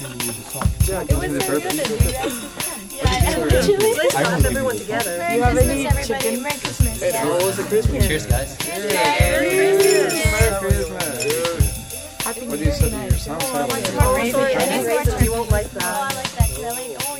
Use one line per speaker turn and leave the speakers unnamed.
Yeah, it was so good that you guys could come.
Yeah, and really
let's everyone together. Merry you Christmas, everybody. Chicken? Merry Christmas. It yeah. was a Christmas. Cheers, guys.
Cheers, guys. Merry
Christmas. Merry Christmas. Happy
New Year. What do you say to yourself? Oh, I like
that. You won't like
that. Oh, I like that. Because I like, oh,